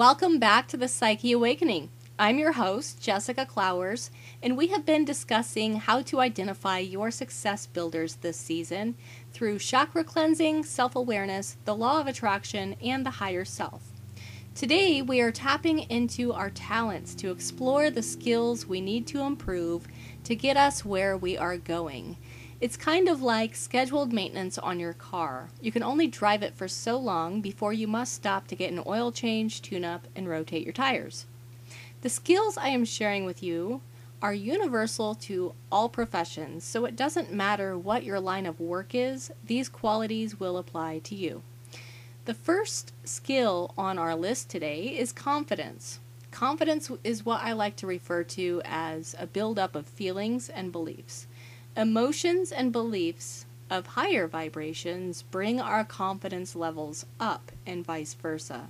Welcome back to the Psyche Awakening. I'm your host, Jessica Clowers, and we have been discussing how to identify your success builders this season through chakra cleansing, self awareness, the law of attraction, and the higher self. Today, we are tapping into our talents to explore the skills we need to improve to get us where we are going. It's kind of like scheduled maintenance on your car. You can only drive it for so long before you must stop to get an oil change, tune up, and rotate your tires. The skills I am sharing with you are universal to all professions, so it doesn't matter what your line of work is, these qualities will apply to you. The first skill on our list today is confidence. Confidence is what I like to refer to as a buildup of feelings and beliefs. Emotions and beliefs of higher vibrations bring our confidence levels up and vice versa.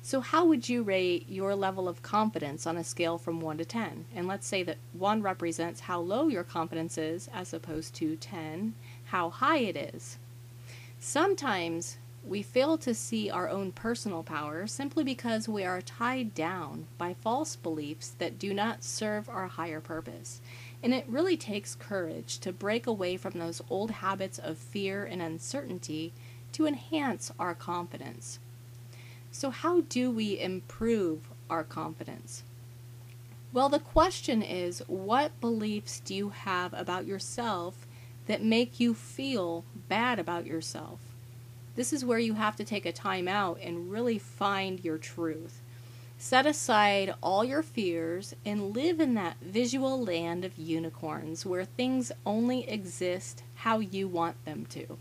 So, how would you rate your level of confidence on a scale from 1 to 10? And let's say that 1 represents how low your confidence is, as opposed to 10, how high it is. Sometimes we fail to see our own personal power simply because we are tied down by false beliefs that do not serve our higher purpose. And it really takes courage to break away from those old habits of fear and uncertainty to enhance our confidence. So, how do we improve our confidence? Well, the question is what beliefs do you have about yourself that make you feel bad about yourself? This is where you have to take a time out and really find your truth. Set aside all your fears and live in that visual land of unicorns where things only exist how you want them to.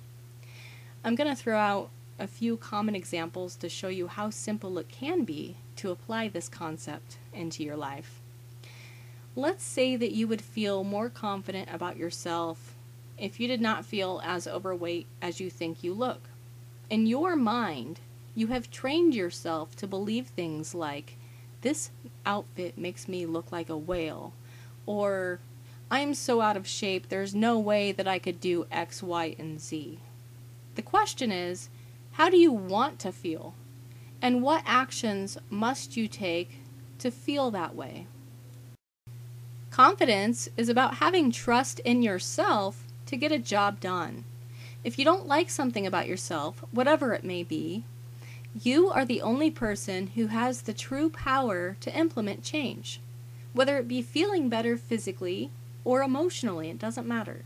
I'm going to throw out a few common examples to show you how simple it can be to apply this concept into your life. Let's say that you would feel more confident about yourself if you did not feel as overweight as you think you look. In your mind, you have trained yourself to believe things like, this outfit makes me look like a whale, or I'm so out of shape, there's no way that I could do X, Y, and Z. The question is, how do you want to feel? And what actions must you take to feel that way? Confidence is about having trust in yourself to get a job done. If you don't like something about yourself, whatever it may be, you are the only person who has the true power to implement change. Whether it be feeling better physically or emotionally, it doesn't matter.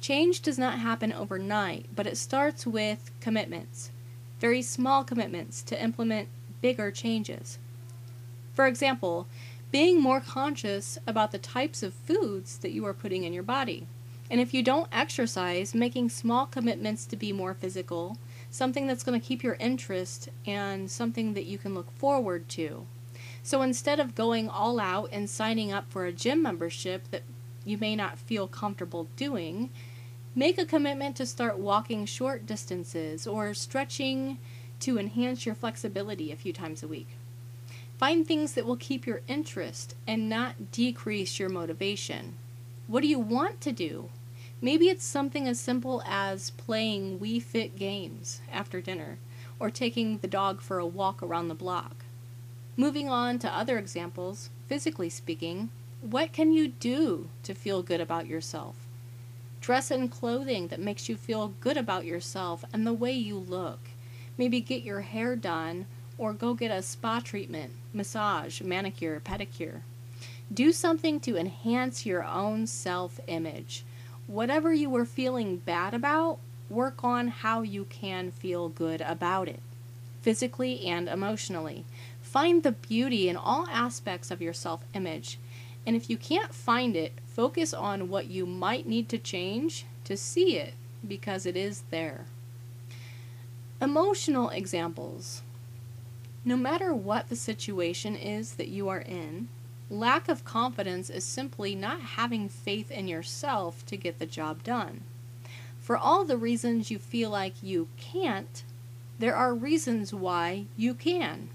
Change does not happen overnight, but it starts with commitments, very small commitments to implement bigger changes. For example, being more conscious about the types of foods that you are putting in your body. And if you don't exercise, making small commitments to be more physical something that's going to keep your interest and something that you can look forward to. So instead of going all out and signing up for a gym membership that you may not feel comfortable doing, make a commitment to start walking short distances or stretching to enhance your flexibility a few times a week. Find things that will keep your interest and not decrease your motivation. What do you want to do? Maybe it's something as simple as playing Wii Fit games after dinner or taking the dog for a walk around the block. Moving on to other examples, physically speaking, what can you do to feel good about yourself? Dress in clothing that makes you feel good about yourself and the way you look. Maybe get your hair done or go get a spa treatment, massage, manicure, pedicure. Do something to enhance your own self image whatever you were feeling bad about, work on how you can feel good about it, physically and emotionally. Find the beauty in all aspects of your self image. And if you can't find it, focus on what you might need to change to see it because it is there. Emotional examples. No matter what the situation is that you are in, Lack of confidence is simply not having faith in yourself to get the job done. For all the reasons you feel like you can't, there are reasons why you can.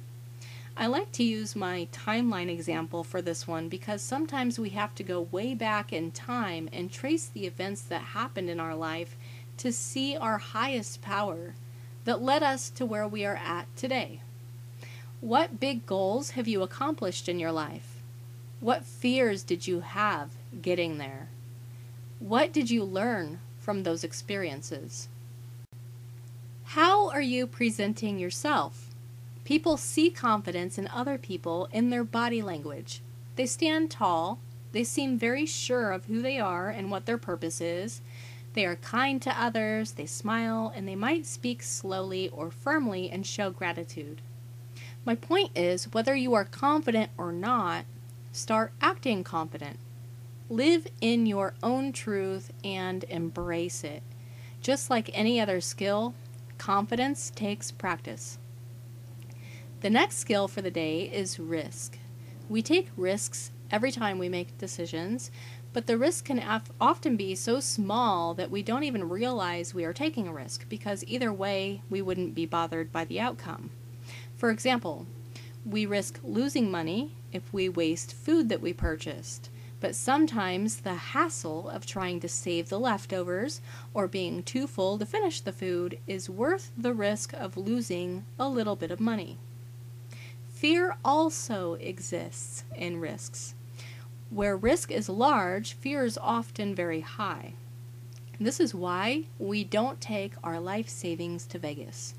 I like to use my timeline example for this one because sometimes we have to go way back in time and trace the events that happened in our life to see our highest power that led us to where we are at today. What big goals have you accomplished in your life? What fears did you have getting there? What did you learn from those experiences? How are you presenting yourself? People see confidence in other people in their body language. They stand tall, they seem very sure of who they are and what their purpose is. They are kind to others, they smile, and they might speak slowly or firmly and show gratitude. My point is whether you are confident or not, start acting confident. Live in your own truth and embrace it. Just like any other skill, confidence takes practice. The next skill for the day is risk. We take risks every time we make decisions, but the risk can af- often be so small that we don't even realize we are taking a risk because either way we wouldn't be bothered by the outcome. For example, we risk losing money if we waste food that we purchased. But sometimes the hassle of trying to save the leftovers or being too full to finish the food is worth the risk of losing a little bit of money. Fear also exists in risks. Where risk is large, fear is often very high. This is why we don't take our life savings to Vegas.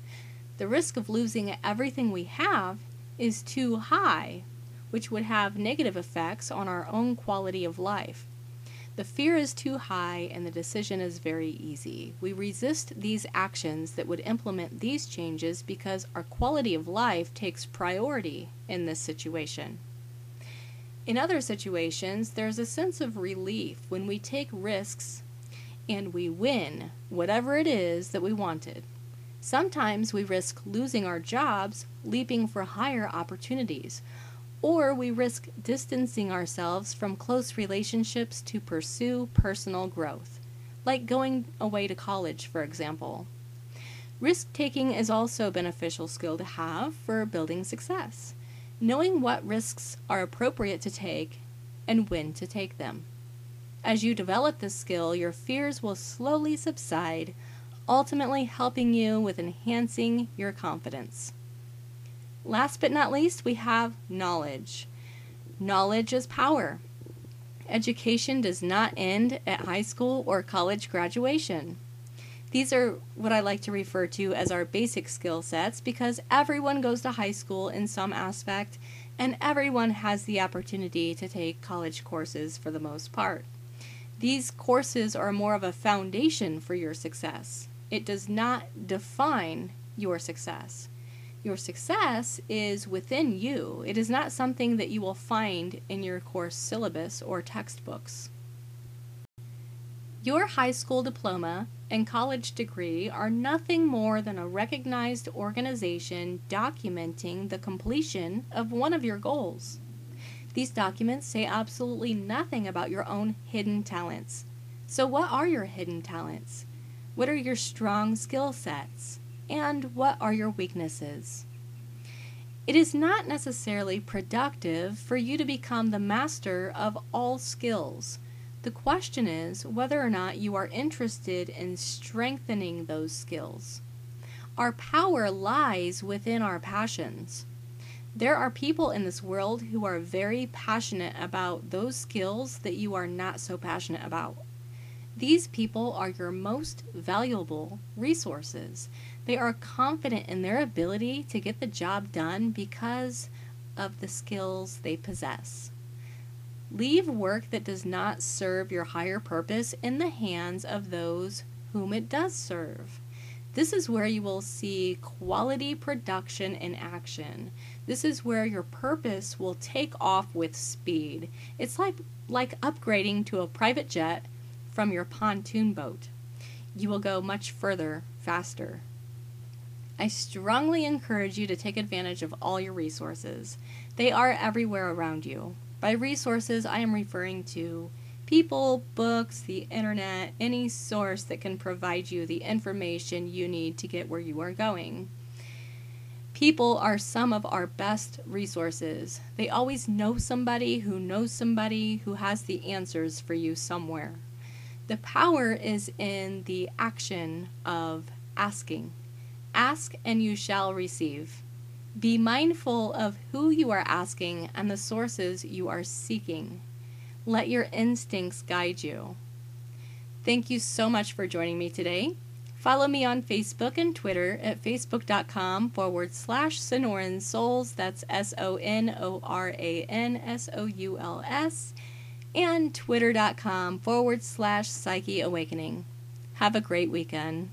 The risk of losing everything we have is too high which would have negative effects on our own quality of life. The fear is too high and the decision is very easy. We resist these actions that would implement these changes because our quality of life takes priority in this situation. In other situations, there's a sense of relief when we take risks and we win whatever it is that we wanted. Sometimes we risk losing our jobs, leaping for higher opportunities, or we risk distancing ourselves from close relationships to pursue personal growth, like going away to college, for example. Risk taking is also a beneficial skill to have for building success, knowing what risks are appropriate to take and when to take them. As you develop this skill, your fears will slowly subside, ultimately helping you with enhancing your confidence. Last but not least, we have knowledge. Knowledge is power. Education does not end at high school or college graduation. These are what I like to refer to as our basic skill sets because everyone goes to high school in some aspect and everyone has the opportunity to take college courses for the most part. These courses are more of a foundation for your success. It does not define your success. Your success is within you. It is not something that you will find in your course syllabus or textbooks. Your high school diploma and college degree are nothing more than a recognized organization documenting the completion of one of your goals. These documents say absolutely nothing about your own hidden talents. So, what are your hidden talents? What are your strong skill sets? and what are your weaknesses. It is not necessarily productive for you to become the master of all skills. The question is whether or not you are interested in strengthening those skills. Our power lies within our passions. There are people in this world who are very passionate about those skills that you are not so passionate about. These people are your most valuable resources. They are confident in their ability to get the job done because of the skills they possess. Leave work that does not serve your higher purpose in the hands of those whom it does serve. This is where you will see quality production in action. This is where your purpose will take off with speed. It's like like upgrading to a private jet from your pontoon boat. You will go much further faster. I strongly encourage you to take advantage of all your resources. They are everywhere around you. By resources, I am referring to people, books, the internet, any source that can provide you the information you need to get where you are going. People are some of our best resources. They always know somebody who knows somebody who has the answers for you somewhere. The power is in the action of asking. Ask and you shall receive. Be mindful of who you are asking and the sources you are seeking. Let your instincts guide you. Thank you so much for joining me today. Follow me on Facebook and Twitter at facebook.com forward slash Sonoran Souls. That's S O N O R A N S O U L S. And twitter.com forward slash Psyche Awakening. Have a great weekend.